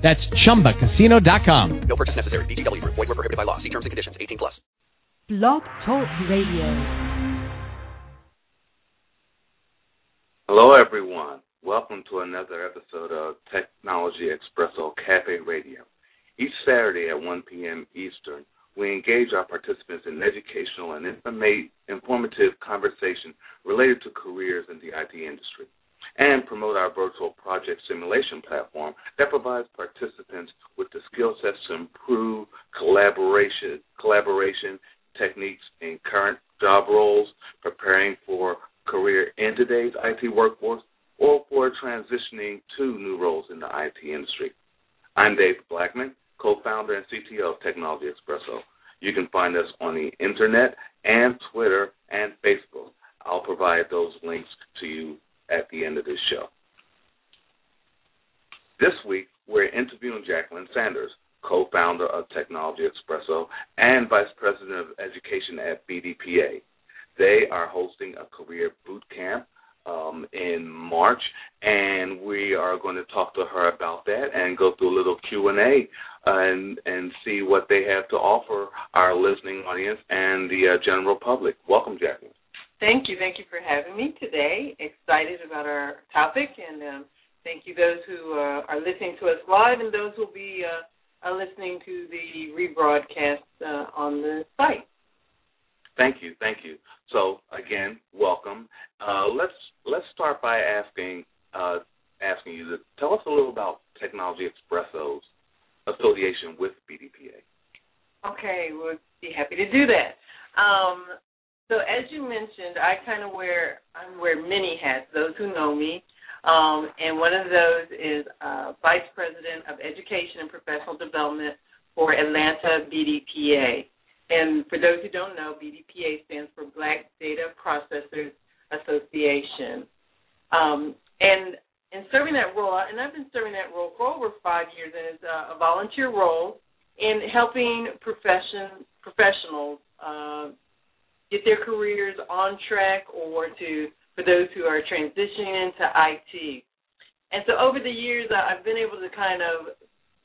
That's chumbacasino.com. No purchase necessary. VGW Group. Void were prohibited by law. See terms and conditions. 18 plus. Blog Talk Radio. Hello, everyone. Welcome to another episode of Technology Expresso Cafe Radio. Each Saturday at 1 p.m. Eastern, we engage our participants in educational and informative conversation related to careers in the IT industry and promote our virtual project simulation platform that provides participants with the skill sets to improve collaboration, collaboration techniques in current job roles, preparing for career in today's IT workforce, or for transitioning to new roles in the IT industry. I'm Dave Blackman, co-founder and CTO of Technology Expresso. You can find us on the internet and Twitter and Facebook. I'll provide those links to you at the end of this show. This week, we're interviewing Jacqueline Sanders, co founder of Technology Expresso and Vice President of Education at BDPA. They are hosting a career boot camp um, in March, and we are going to talk to her about that and go through a little Q and A and and see what they have to offer our listening audience and the uh, general public. Welcome, Jacqueline. Thank you. Thank you for having me today. Excited about our topic, and um, thank you those who uh, are listening to us live and those who will be uh, listening to the rebroadcast uh, on the site. Thank you, thank you. So again, welcome. Uh, let's let's start by asking uh, asking you to tell us a little about Technology Expresso's affiliation with BDPA. Okay, we'll be happy to do that. Um, so as you mentioned, I kind of wear I wear many hats. Those who know me, um, and one of those is uh, Vice President of Education and Professional Development for Atlanta BDPA. And for those who don't know, BDPA stands for Black Data Processors Association. Um, and in serving that role, and I've been serving that role for over five years, and it's a, a volunteer role in helping profession professionals uh, get their careers on track or to for those who are transitioning into IT. And so over the years, I've been able to kind of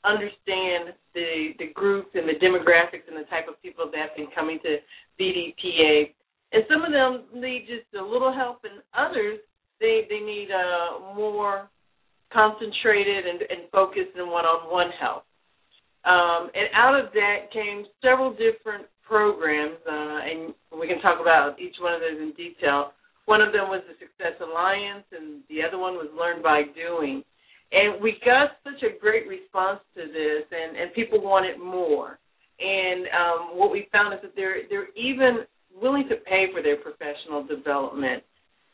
understand the the groups and the demographics and the type of people that have been coming to BDPA. And some of them need just a little help, and others they they need uh, more concentrated and, and focused and one-on-one help. Um, and out of that came several different programs, uh, and we can talk about each one of those in detail. One of them was the Success Alliance, and the other one was Learn by Doing. And we got such a great response to this, and, and people wanted more. And um, what we found is that they're they're even willing to pay for their professional development.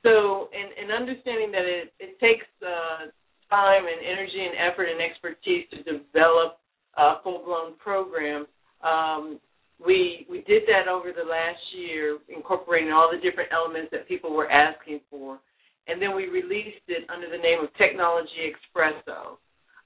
So, in, in understanding that it, it takes uh, time and energy and effort and expertise to develop a full-blown program, um, we we did that over the last year, incorporating all the different elements that people were asking for, and then we released it under the name of Technology Expresso.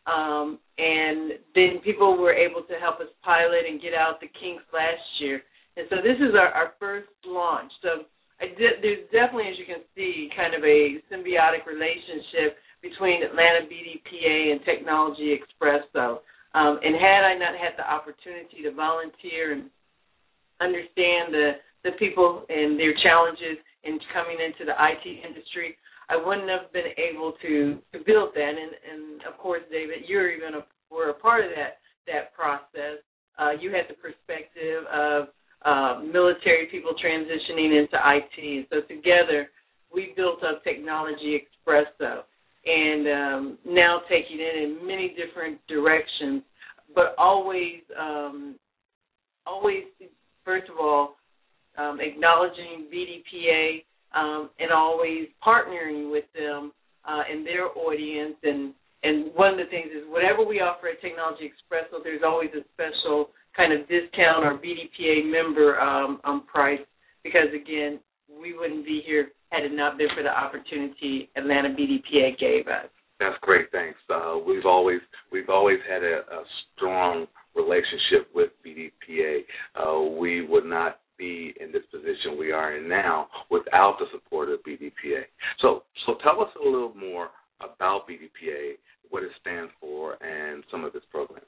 Um, and then people were able to help us pilot and get out the kinks last year. And so this is our, our first launch. So there's definitely, as you can see, kind of a symbiotic relationship between Atlanta BDPA and Technology Expresso. Um, and had I not had the opportunity to volunteer and understand the the people and their challenges in coming into the IT industry, I wouldn't have been able to to build that. And and of course, David, you're even a, were a part of that that process. Uh, you had the perspective of uh, military people transitioning into IT, so together we built up Technology Expresso, and um, now taking it in many different directions, but always um, always first of all, um, acknowledging BDPA um, and always partnering with them uh, and their audience. And, and one of the things is whatever we offer at Technology Expresso, there's always a special kind of discount or BDPA member um, um, price because again, we wouldn't be here had it not been for the opportunity Atlanta BDPA gave us. That's great. Thanks. Uh, we've always we've always had a, a strong relationship with BDPA. Uh, we would not be in this position we are in now without the support of BDPA. So, so tell us a little more about BDPA, what it stands for, and some of its programs.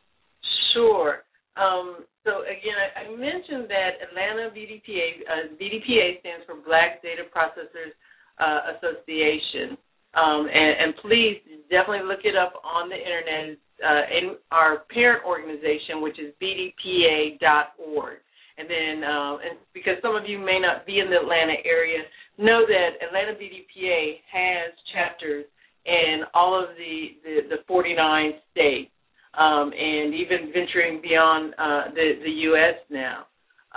Sure. Um, so again, I, I, mentioned that Atlanta BDPA, uh, BDPA stands for Black Data Processors uh, Association, um, and, and, please definitely look it up on the internet. Uh, in our parent organization, which is bdpa.org. And then, uh, and because some of you may not be in the Atlanta area, know that Atlanta BDPA has chapters in all of the, the, the 49 states um, and even venturing beyond uh, the, the U.S. now.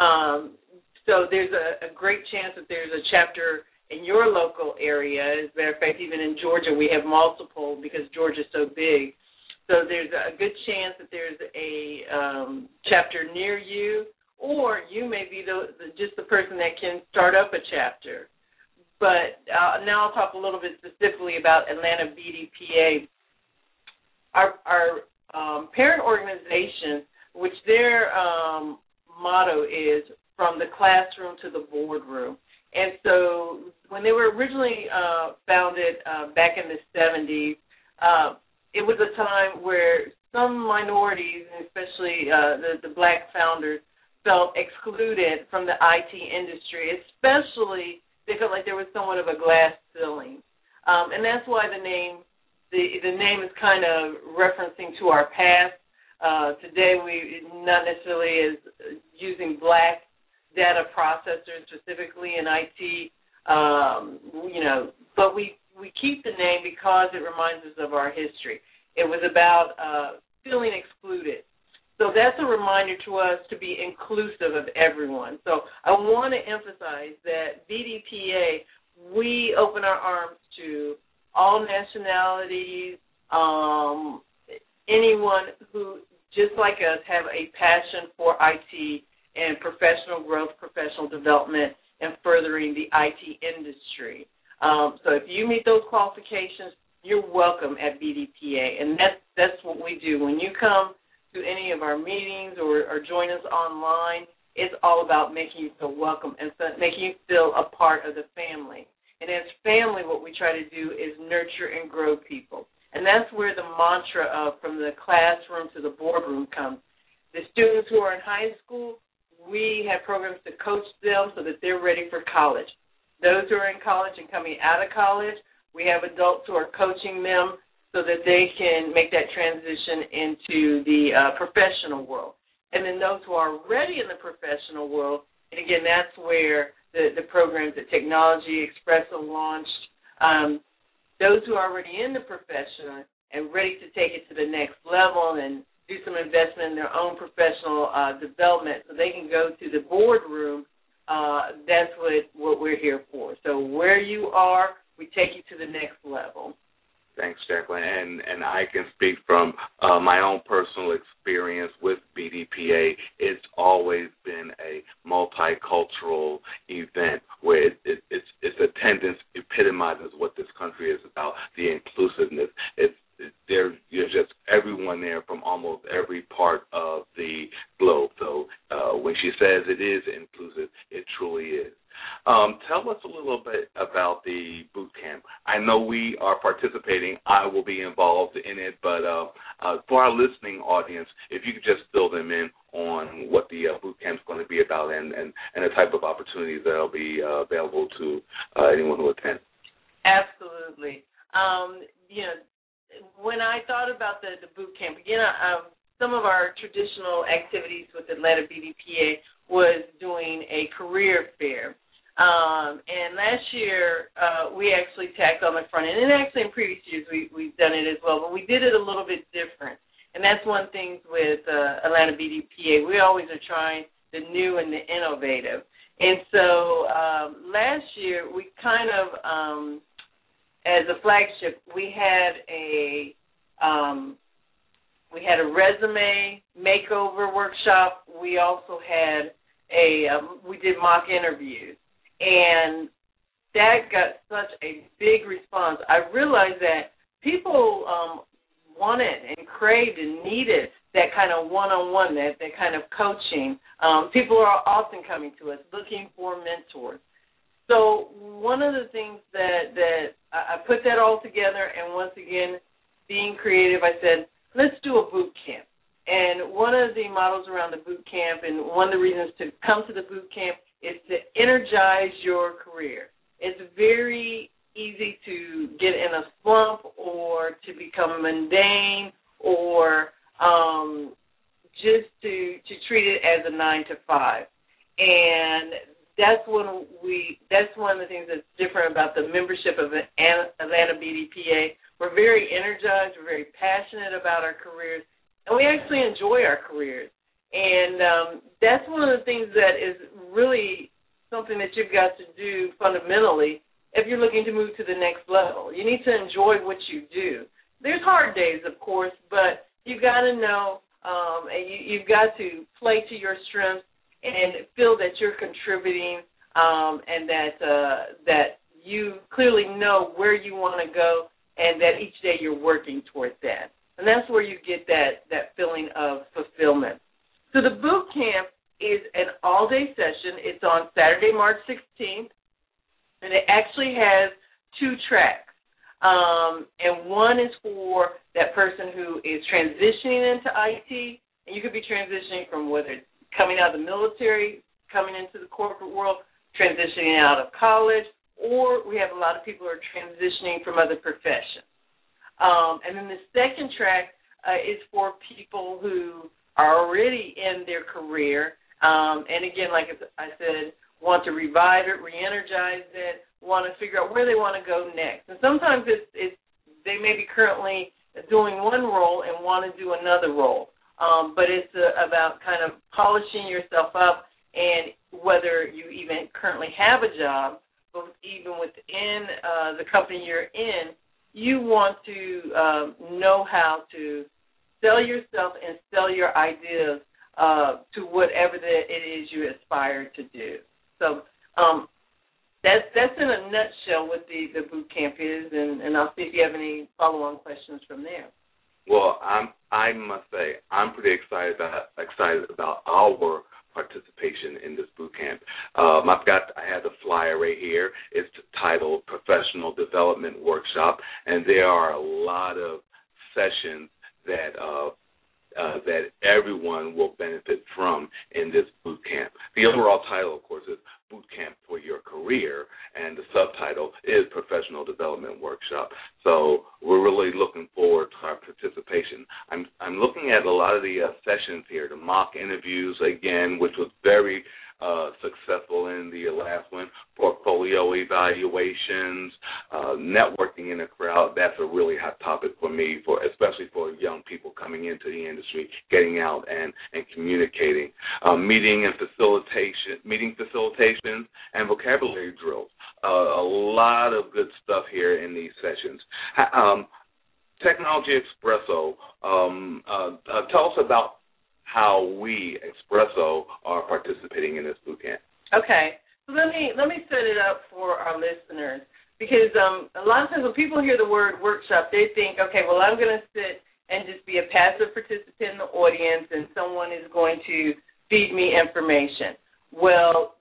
Um, so there's a, a great chance that there's a chapter in your local area. As a matter of fact, even in Georgia, we have multiple because Georgia's so big. So there's a good chance that there's a um, chapter near you, or you may be the, the just the person that can start up a chapter. But uh, now I'll talk a little bit specifically about Atlanta BDPA. Our, our um, parent organization, which their um, motto is from the classroom to the boardroom. And so when they were originally uh, founded uh, back in the 70s, uh, it was a time where some minorities, especially uh, the, the black founders, felt excluded from the IT industry, especially they felt like there was somewhat of a glass ceiling. Um, and that's why the name the the name is kind of referencing to our past. Uh, today we not necessarily is using black data processors specifically in IT, um, you know, but we we keep the name because it reminds us of our history. It was about uh, feeling excluded. So that's a reminder to us to be inclusive of everyone. So I want to emphasize that BDPA, we open our arms to all nationalities, um, anyone who, just like us, have a passion for IT and professional growth, professional development, and furthering the IT industry. Um, so if you meet those qualifications, you're welcome at BDPA, and that's that's what we do. When you come to any of our meetings or, or join us online, it's all about making you feel welcome and making you feel a part of the family. And as family, what we try to do is nurture and grow people. And that's where the mantra of from the classroom to the boardroom comes. The students who are in high school, we have programs to coach them so that they're ready for college. Those who are in college and coming out of college, we have adults who are coaching them so that they can make that transition into the uh, professional world. And then those who are already in the professional world, and again, that's where the, the programs that Technology Express Expresso launched. Um, those who are already in the profession and ready to take it to the next level and do some investment in their own professional uh, development so they can go to the boardroom, uh, that's what, what we're here for. So where you are, we take you to the next level. Thanks, Jacqueline. And and I can speak from uh, my own personal experience with BDPA. It's always been a multicultural event where it, it, its its attendance epitomizes what this country is about: the inclusiveness. It's there there's just everyone there from almost every part of the globe. So uh, when she says it is inclusive, it truly is. Um, tell us a little bit about the boot camp. I know we are participating. I will be involved in it, but uh, uh, for our listening audience, if you could just fill them in on what the uh, boot camp is going to be about and, and, and the type of opportunities that will be uh, available to uh, anyone who attends. Absolutely. Um, you know, when I thought about the, the boot camp, again, um, some of our traditional activities with Atlanta BDPA was doing a career fair. Um, and last year uh, we actually tacked on the front end, and actually in previous years we, we've done it as well, but we did it a little bit different. And that's one thing with uh, Atlanta BDPA. We always are trying the new and the innovative. And so um, last year we kind of, um, as a flagship, we had a um, we had a resume makeover workshop. We also had a um, we did mock interviews, and that got such a big response. I realized that people um, wanted and craved and needed that kind of one-on-one, that that kind of coaching. Um, people are often coming to us looking for mentors. So one of the things that that I put that all together, and once again, being creative, I said, let's do a boot camp. And one of the models around the boot camp, and one of the reasons to come to the boot camp is to energize your career. It's very easy to get in a slump or to become mundane or um, just to to treat it as a nine to five. And that's when we that's one of the things that's different about the membership of Atlanta BDPA. We're very energized, we're very passionate about our careers, and we actually enjoy our careers. And um, that's one of the things that is really something that you've got to do fundamentally if you're looking to move to the next level. You need to enjoy what you do. There's hard days, of course, but you've got to know um, and you, you've got to play to your strengths and feel that you're contributing um, and that uh, that you clearly know where you want to go and that each day you're working towards that. And that's where you get that that feeling of fulfillment. So the boot camp is an all-day session. It's on Saturday, March 16th, and it actually has two tracks. Um, and one is for that person who is transitioning into IT, and you could be transitioning from whether it's coming out of the military, coming into the corporate world, transitioning out of college, or we have a lot of people who are transitioning from other professions. Um, and then the second track uh, is for people who are already in their career, um, and again, like I said, want to revive it, re-energize it, want to figure out where they want to go next. And sometimes it's, it's they may be currently doing one role and want to do another role. Um, but it's uh, about kind of polishing yourself up, and whether you even currently have a job, but even within uh, the company you're in, you want to um, know how to sell yourself and sell your ideas uh, to whatever it is you aspire to do. So um, that's that's in a nutshell what the the boot camp is, and, and I'll see if you have any follow on questions from there. Well, I'm I must say I'm pretty excited about excited about our participation in this boot camp. Um, I've got I have the flyer right here. It's titled Professional Development Workshop, and there are a lot of sessions that uh, uh, that everyone will benefit from in this boot camp. The overall title, of course, is Boot Camp for Your Career, and the subtitle is Professional Development Workshop. So we're really looking forward to our participation. I'm I'm looking at a lot of the uh, sessions here, the mock interviews again, which was very uh, successful in the last one, portfolio evaluations, uh, networking in a crowd. That's a really hot topic for me, for especially for young people coming into the industry, getting out and and communicating, um, meeting and facilitation, meeting facilitations, and vocabulary drills. Uh, a lot of good stuff here in these sessions. Um, Technology Expresso. Um, uh, uh, tell us about how we Espresso are participating in this boot camp. Okay, so let me let me set it up for our listeners because um, a lot of times when people hear the word workshop, they think, okay, well I'm going to sit and just be a passive participant in the audience, and someone is going to feed me information. Well,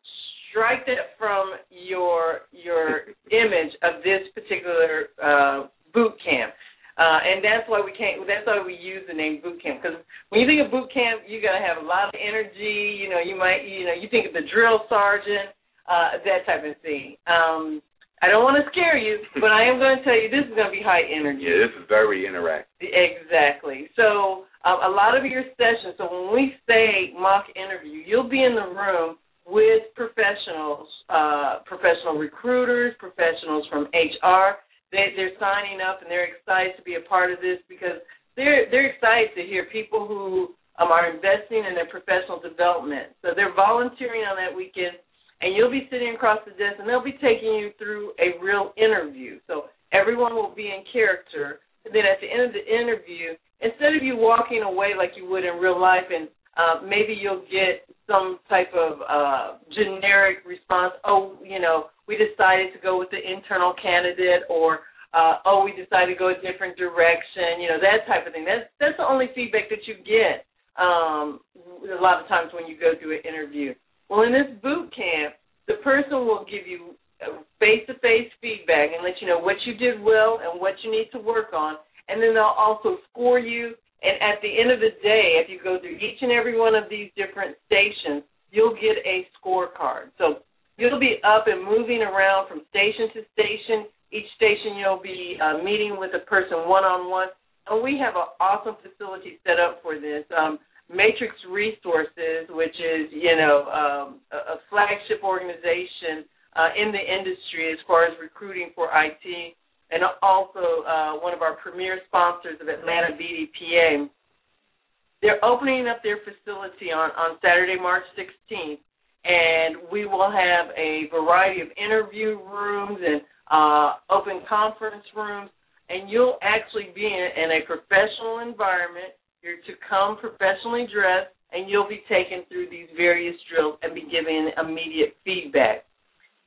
strike that from your your image of this particular uh, boot camp. Uh, and that's why we can't. That's why we use the name boot camp because when you think of boot camp, you got to have a lot of energy. You know, you might, you know, you think of the drill sergeant, uh, that type of thing. Um, I don't want to scare you, but I am going to tell you this is going to be high energy. Yeah, this is very interactive. Exactly. So um, a lot of your sessions. So when we say mock interview, you'll be in the room with professionals, uh, professional recruiters, professionals from HR they they're signing up and they're excited to be a part of this because they're they're excited to hear people who um, are investing in their professional development. So they're volunteering on that weekend, and you'll be sitting across the desk, and they'll be taking you through a real interview. So everyone will be in character. And then at the end of the interview, instead of you walking away like you would in real life and uh, maybe you'll get some type of uh, generic response. Oh, you know, we decided to go with the internal candidate, or uh, oh, we decided to go a different direction. You know, that type of thing. That's that's the only feedback that you get um, a lot of times when you go through an interview. Well, in this boot camp, the person will give you face-to-face feedback and let you know what you did well and what you need to work on, and then they'll also score you and at the end of the day, if you go through each and every one of these different stations, you'll get a scorecard. So you'll be up and moving around from station to station. Each station you'll be uh, meeting with a person one on one. And we have an awesome facility set up for this. Um, Matrix Resources, which is you know um, a, a flagship organization uh, in the industry as far as recruiting for IT and also uh, one of our premier sponsors of Atlanta BDPA. They're opening up their facility on, on Saturday, March 16th, and we will have a variety of interview rooms and uh, open conference rooms, and you'll actually be in, in a professional environment. You're to come professionally dressed, and you'll be taken through these various drills and be given immediate feedback.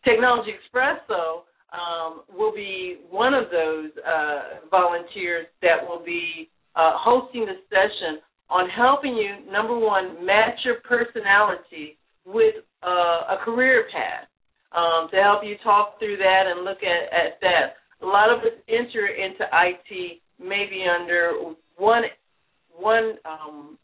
Technology Express, though, um, will be one of those uh, volunteers that will be uh, hosting the session on helping you, number one, match your personality with uh, a career path um, to help you talk through that and look at, at that. A lot of us enter into IT maybe under one one um,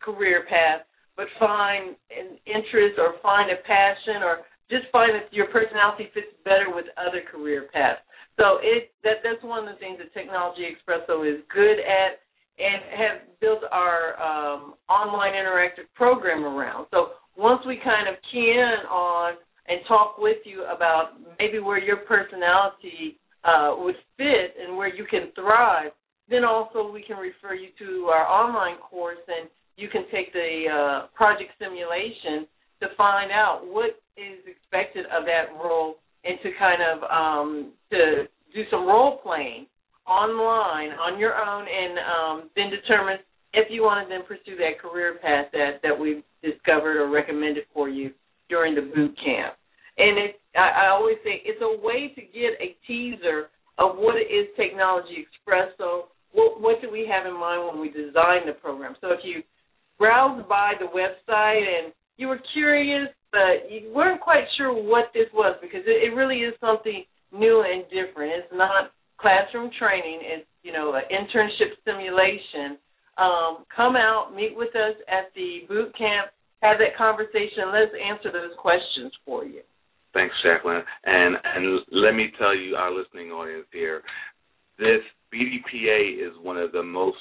career path, but find an interest or find a passion or just find that your personality fits better with other career paths. So it that that's one of the things that Technology Expresso is good at and have built our um, online interactive program around. So once we kind of key in on and talk with you about maybe where your personality uh, would fit and where you can thrive, then also we can refer you to our online course and you can take the uh, project simulation to find out what is expected of that role and to kind of um, to do some role playing online on your own and um, then determine if you want to then pursue that career path that, that we've discovered or recommended for you during the boot camp. And it, I, I always say it's a way to get a teaser of what it is Technology Expresso. What, what do we have in mind when we design the program? So if you browse by the website and you were curious but you weren't quite sure what this was because it, it really is something new and different. It's not classroom training. is you know an internship simulation. Um, come out, meet with us at the boot camp, have that conversation. Let's answer those questions for you. Thanks, Jacqueline. And and let me tell you, our listening audience here, this BDPA is one of the most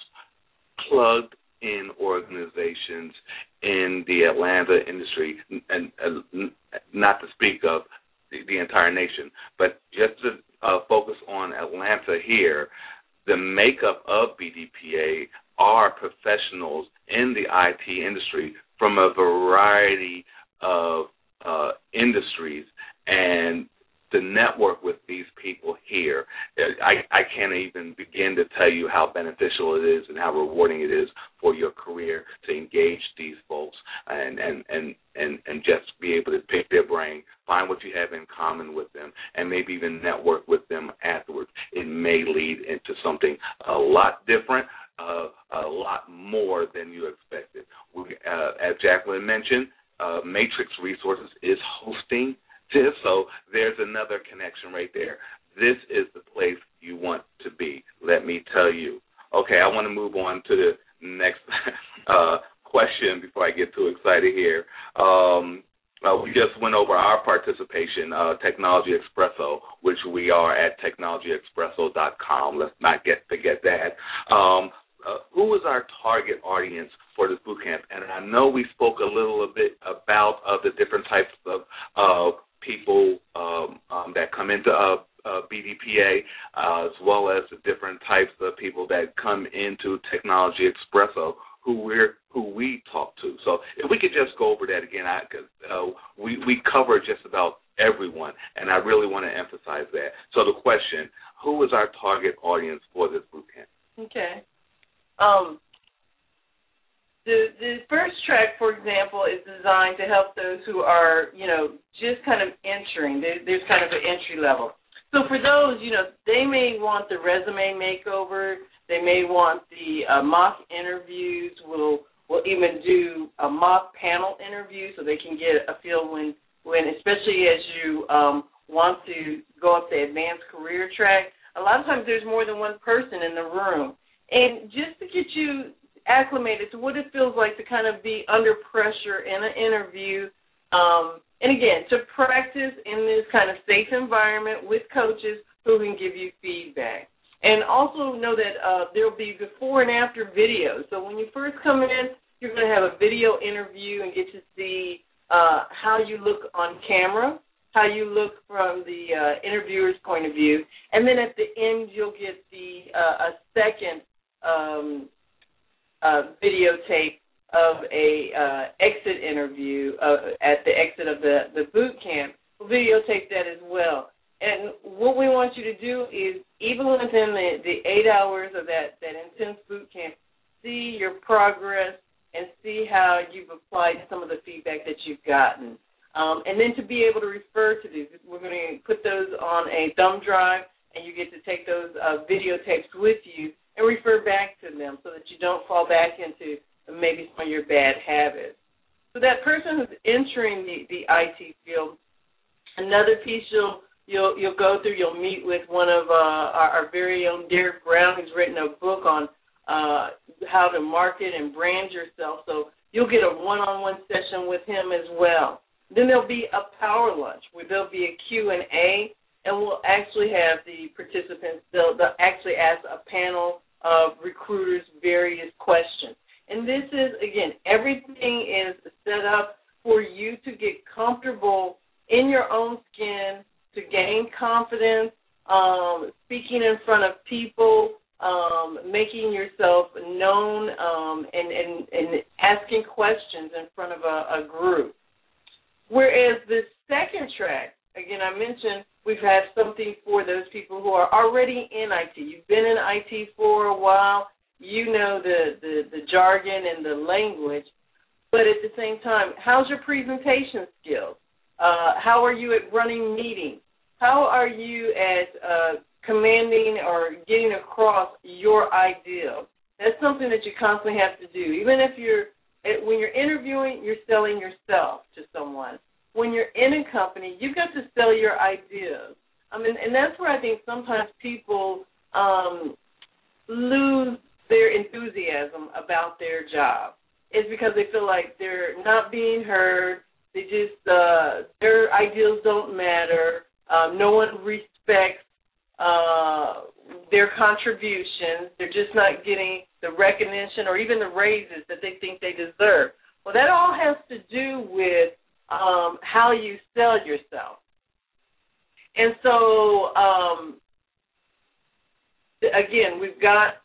plugged in organizations in the Atlanta industry, and uh, not to speak of the, the entire nation, but just to uh, focus on Atlanta here, the makeup of BDPA are professionals in the IT industry from a variety of uh, industries, and to network with these people here. I, I can't even begin to tell you how beneficial it is and how rewarding it is for your career to engage these folks and, and, and, and, and just be able to pick their brain, find what you have in common with them, and maybe even network with them afterwards. It may lead into something a lot different, uh, a lot more than you expected. We, uh, as Jacqueline mentioned, uh, Matrix Resources is hosting – so there's another connection right there. This is the place you want to be. Let me tell you. Okay, I want to move on to the next uh, question before I get too excited here. Um, uh, we just went over our participation, uh, Technology Expresso, which we are at technologyexpresso.com. Let's not get forget that. Um, uh, who is our target audience for this boot camp? And I know we spoke a little bit about uh, the different types of uh, people um, um, that come into uh, uh, BDPA, uh, as well as the different types of people that come into Technology Expresso, who we're who we talk to. So if we could just go over that again, I uh, we we cover just about everyone, and I really want to emphasize that. So the question: Who is our target audience for this boot camp? Okay. Um, the the first track, for example, is designed to help those who are, you know, just kind of entering. There, there's kind of an entry level. So for those, you know, they may want the resume makeover. They may want the uh, mock interviews. We'll we'll even do a mock panel interview so they can get a feel when when, especially as you um, want to go up the advanced career track. A lot of times there's more than one person in the room, and just to get you acclimated to what it feels like to kind of be under pressure in an interview. Um, and again, to practice in this kind of safe environment with coaches who can give you feedback. And also know that uh, there will be before and after videos. So when you first come in, you're going to have a video interview and get to see uh, how you look on camera, how you look from the uh, interviewer's point of view, and then at the end you'll get the uh, a second um, uh, videotape of a uh, exit interview uh, at the exit of the the boot camp. We'll videotape that as well. And what we want you to do is, even within the, the eight hours of that, that intense boot camp, see your progress and see how you've applied some of the feedback that you've gotten. Um, and then to be able to refer to these, we're going to put those on a thumb drive, and you get to take those uh, videotapes with you and refer back to them so that you don't fall back into maybe some of your bad habits. So that person who's entering the, the IT field, another piece you'll you'll you'll through, you'll meet with one of uh, our, our very own Derek Brown, who's written a book on uh, how to market and brand yourself. So you'll get a one-on-one session with him as well. Then there'll be a power lunch where there'll be a Q and A, and we'll actually have the participants. They'll, they'll actually ask a panel of recruiters various questions. And this is, again, everything is set up for you to get comfortable in your own skin, to gain um, speaking in front of people, um, making yourself known, um, and, and, and asking questions in front of a, a group. Whereas the second track, again, I mentioned we've had something for those people who are already in IT. You've been in IT for a while, you know the, the, the jargon and the language, but at the same time, how's your presentation skills? Uh, how are you at running meetings? How are you at uh, commanding or getting across your ideal? That's something that you constantly have to do. Even if you're when you're interviewing, you're selling yourself to someone when you're in a company, you've got to sell your ideas. I mean, and that's where I think sometimes people um, lose their enthusiasm about their job. It's because they feel like they're not being heard. They just uh, their ideals don't matter. Um, no one respects uh, their contributions. They're just not getting the recognition or even the raises that they think they deserve. Well, that all has to do with um, how you sell yourself. And so, um, again, we've got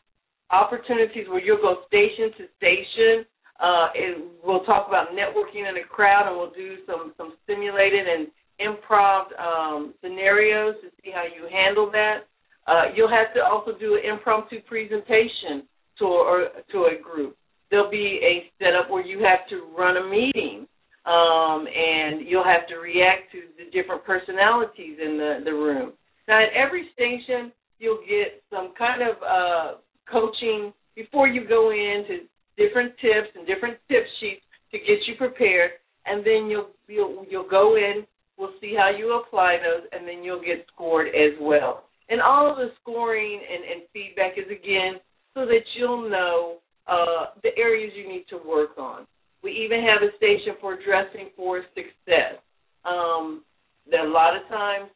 opportunities where you'll go station to station. Uh, and we'll talk about networking in a crowd, and we'll do some some simulated and improv um, scenarios to see how you handle that. Uh, you'll have to also do an impromptu presentation to or to a group. There'll be a setup where you have to run a meeting um, and you'll have to react to the different personalities in the, the room. Now, at every station, you'll get some kind of uh, coaching before you go in to different tips and different tip sheets to get you prepared, and then you'll you'll, you'll go in. We'll see how you apply those, and then you'll get scored as well. And all of the scoring and, and feedback is again so that you'll know uh, the areas you need to work on. We even have a station for dressing for success. Um, that a lot of times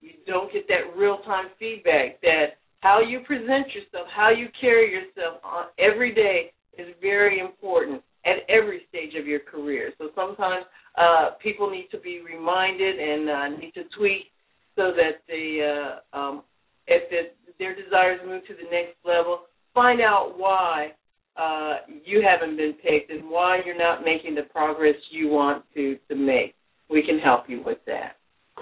you don't get that real time feedback that how you present yourself, how you carry yourself on every day is very important at every stage of your career. So sometimes uh, people need to be reminded and uh, need to tweak so that they, uh, um, if it, their desires move to the next level, find out why uh, you haven't been picked and why you're not making the progress you want to to make. We can help you with that.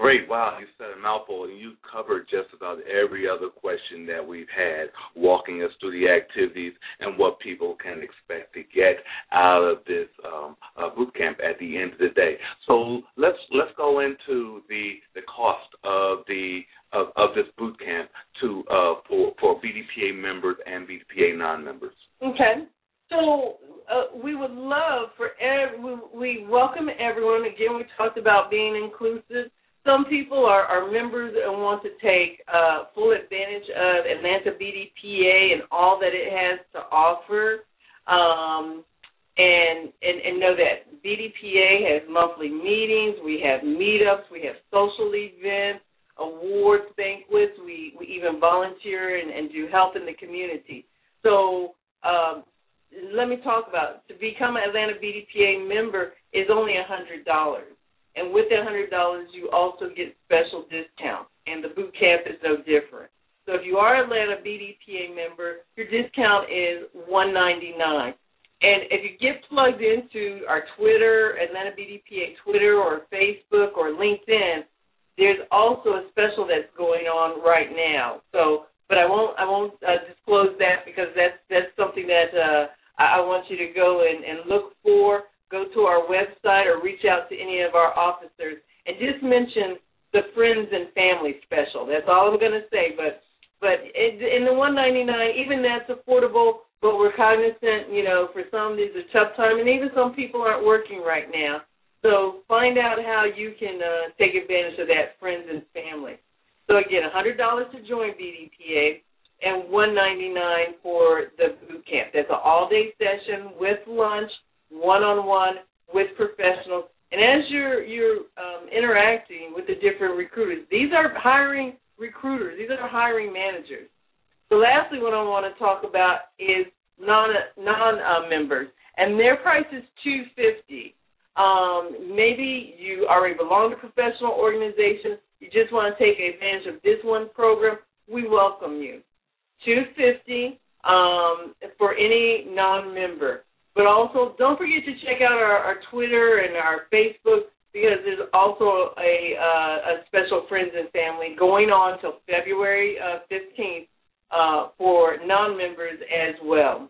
Great. Wow, you said a mouthful, and you covered just about every other question that we've had, walking us through the activities and what people can expect to get out of this um, uh, boot camp at the end of the day. So let's let's go into the the cost of the of, of this boot camp to uh, for for BDPA members and BDPA non-members. Okay. So uh, we would love for every, we, we welcome everyone. Again, we talked about being inclusive. Some people are, are members and want to take uh, full advantage of Atlanta BDPA and all that it has to offer, um, and, and and know that BDPA has monthly meetings. We have meetups. We have social events, awards, banquets. We we even volunteer and, and do help in the community. So um, let me talk about to become an Atlanta BDPA member is only a hundred dollars, and with that hundred dollars, you also get special discounts, and the boot camp is no different. So if you are Atlanta BDPA member, your discount is one ninety nine. And if you get plugged into our Twitter, Atlanta BDPA Twitter or Facebook or LinkedIn, there's also a special that's going on right now. So, but I won't I won't uh, disclose that because that's that's something that uh, I, I want you to go and, and look for. Go to our website or reach out to any of our officers and just mention the friends and family special. That's all I'm going to say. But but in the 199, even that's affordable. But we're cognizant, you know, for some these are tough time, and even some people aren't working right now. So find out how you can uh, take advantage of that, friends and family. So again, $100 to join BDPA and one ninety nine for the boot camp. That's an all day session with lunch, one on one with professionals. And as you're you're um, interacting with the different recruiters, these are hiring recruiters. These are hiring managers. So lastly, what I want to talk about is non non uh, members, and their price is two fifty. Um, maybe you already belong to a professional organization. You just want to take advantage of this one program. We welcome you two fifty um, for any non-member. But also, don't forget to check out our, our Twitter and our Facebook because there's also a, uh, a special friends and family going on till February uh, fifteenth uh, for non-members as well.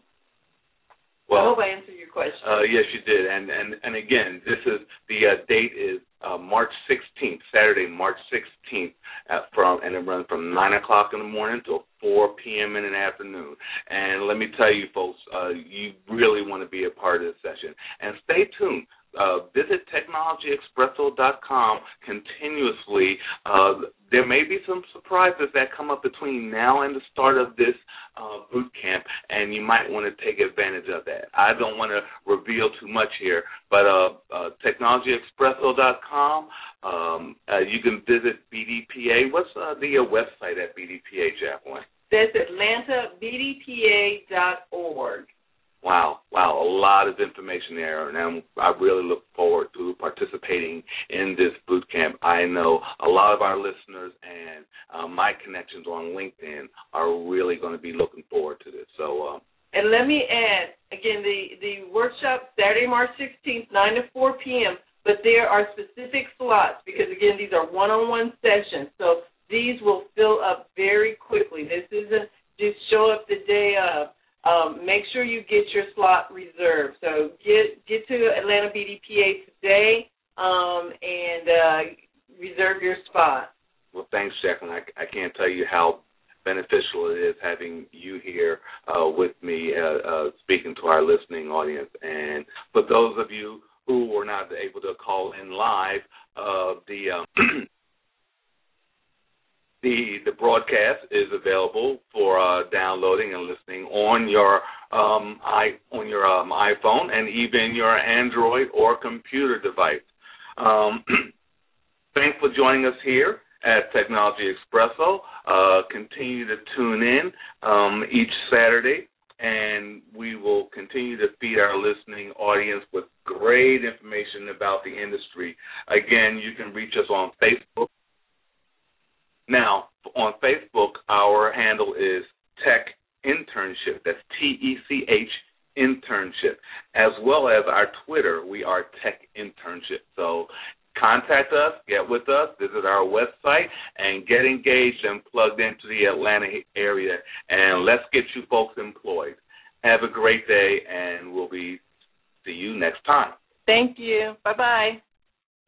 Well, I hope I answered your question. Uh, yes, you did. And and and again, this is the uh, date is uh, March 16th, Saturday, March 16th, at from and it runs from nine o'clock in the morning till 4 p.m. in the afternoon. And let me tell you, folks, uh, you really want to be a part of this session. And stay tuned uh, visit technologyexpresso.com continuously. Uh, there may be some surprises that come up between now and the start of this uh, boot camp, and you might want to take advantage of that. I don't want to reveal too much here, but uh, uh, technologyexpresso.com. Um, uh, you can visit BDPA. What's uh, the uh, website at BDPA, Jacqueline? That's AtlantaBDPA.org. Wow, wow, a lot of information there, and I really look forward to participating in this boot camp. I know a lot of our listeners and uh, my connections on LinkedIn are really going to be looking forward to this. So, um, and let me add again the the workshop Saturday, March 16th, 9 to 4 p.m. But there are specific slots because again these are one-on-one sessions, so these will fill up very quickly. This isn't just show up the day of um, make sure you get your slot reserved. So get get to Atlanta BDPA today um, and uh, reserve your spot. Well, thanks, Jacqueline. I, I can't tell you how beneficial it is having you here uh, with me, uh, uh, speaking to our listening audience. And for those of you who were not able to call in live, uh, the um, the the broadcast is available for uh, downloading and listening your um, i on your um, iPhone and even your Android or computer device. Um, thanks for joining us here at Technology Expresso. Uh, continue to tune in um, each Saturday, and we will continue to feed our listening audience with great information about the industry. Again, you can reach us on Facebook now, on Facebook, our handle is Tech Internship. That's T E C H Internship. As well as our Twitter, we are Tech Internship. So contact us, get with us, visit our website, and get engaged and plugged into the Atlanta area. And let's get you folks employed. Have a great day, and we'll be see you next time. Thank you. Bye bye.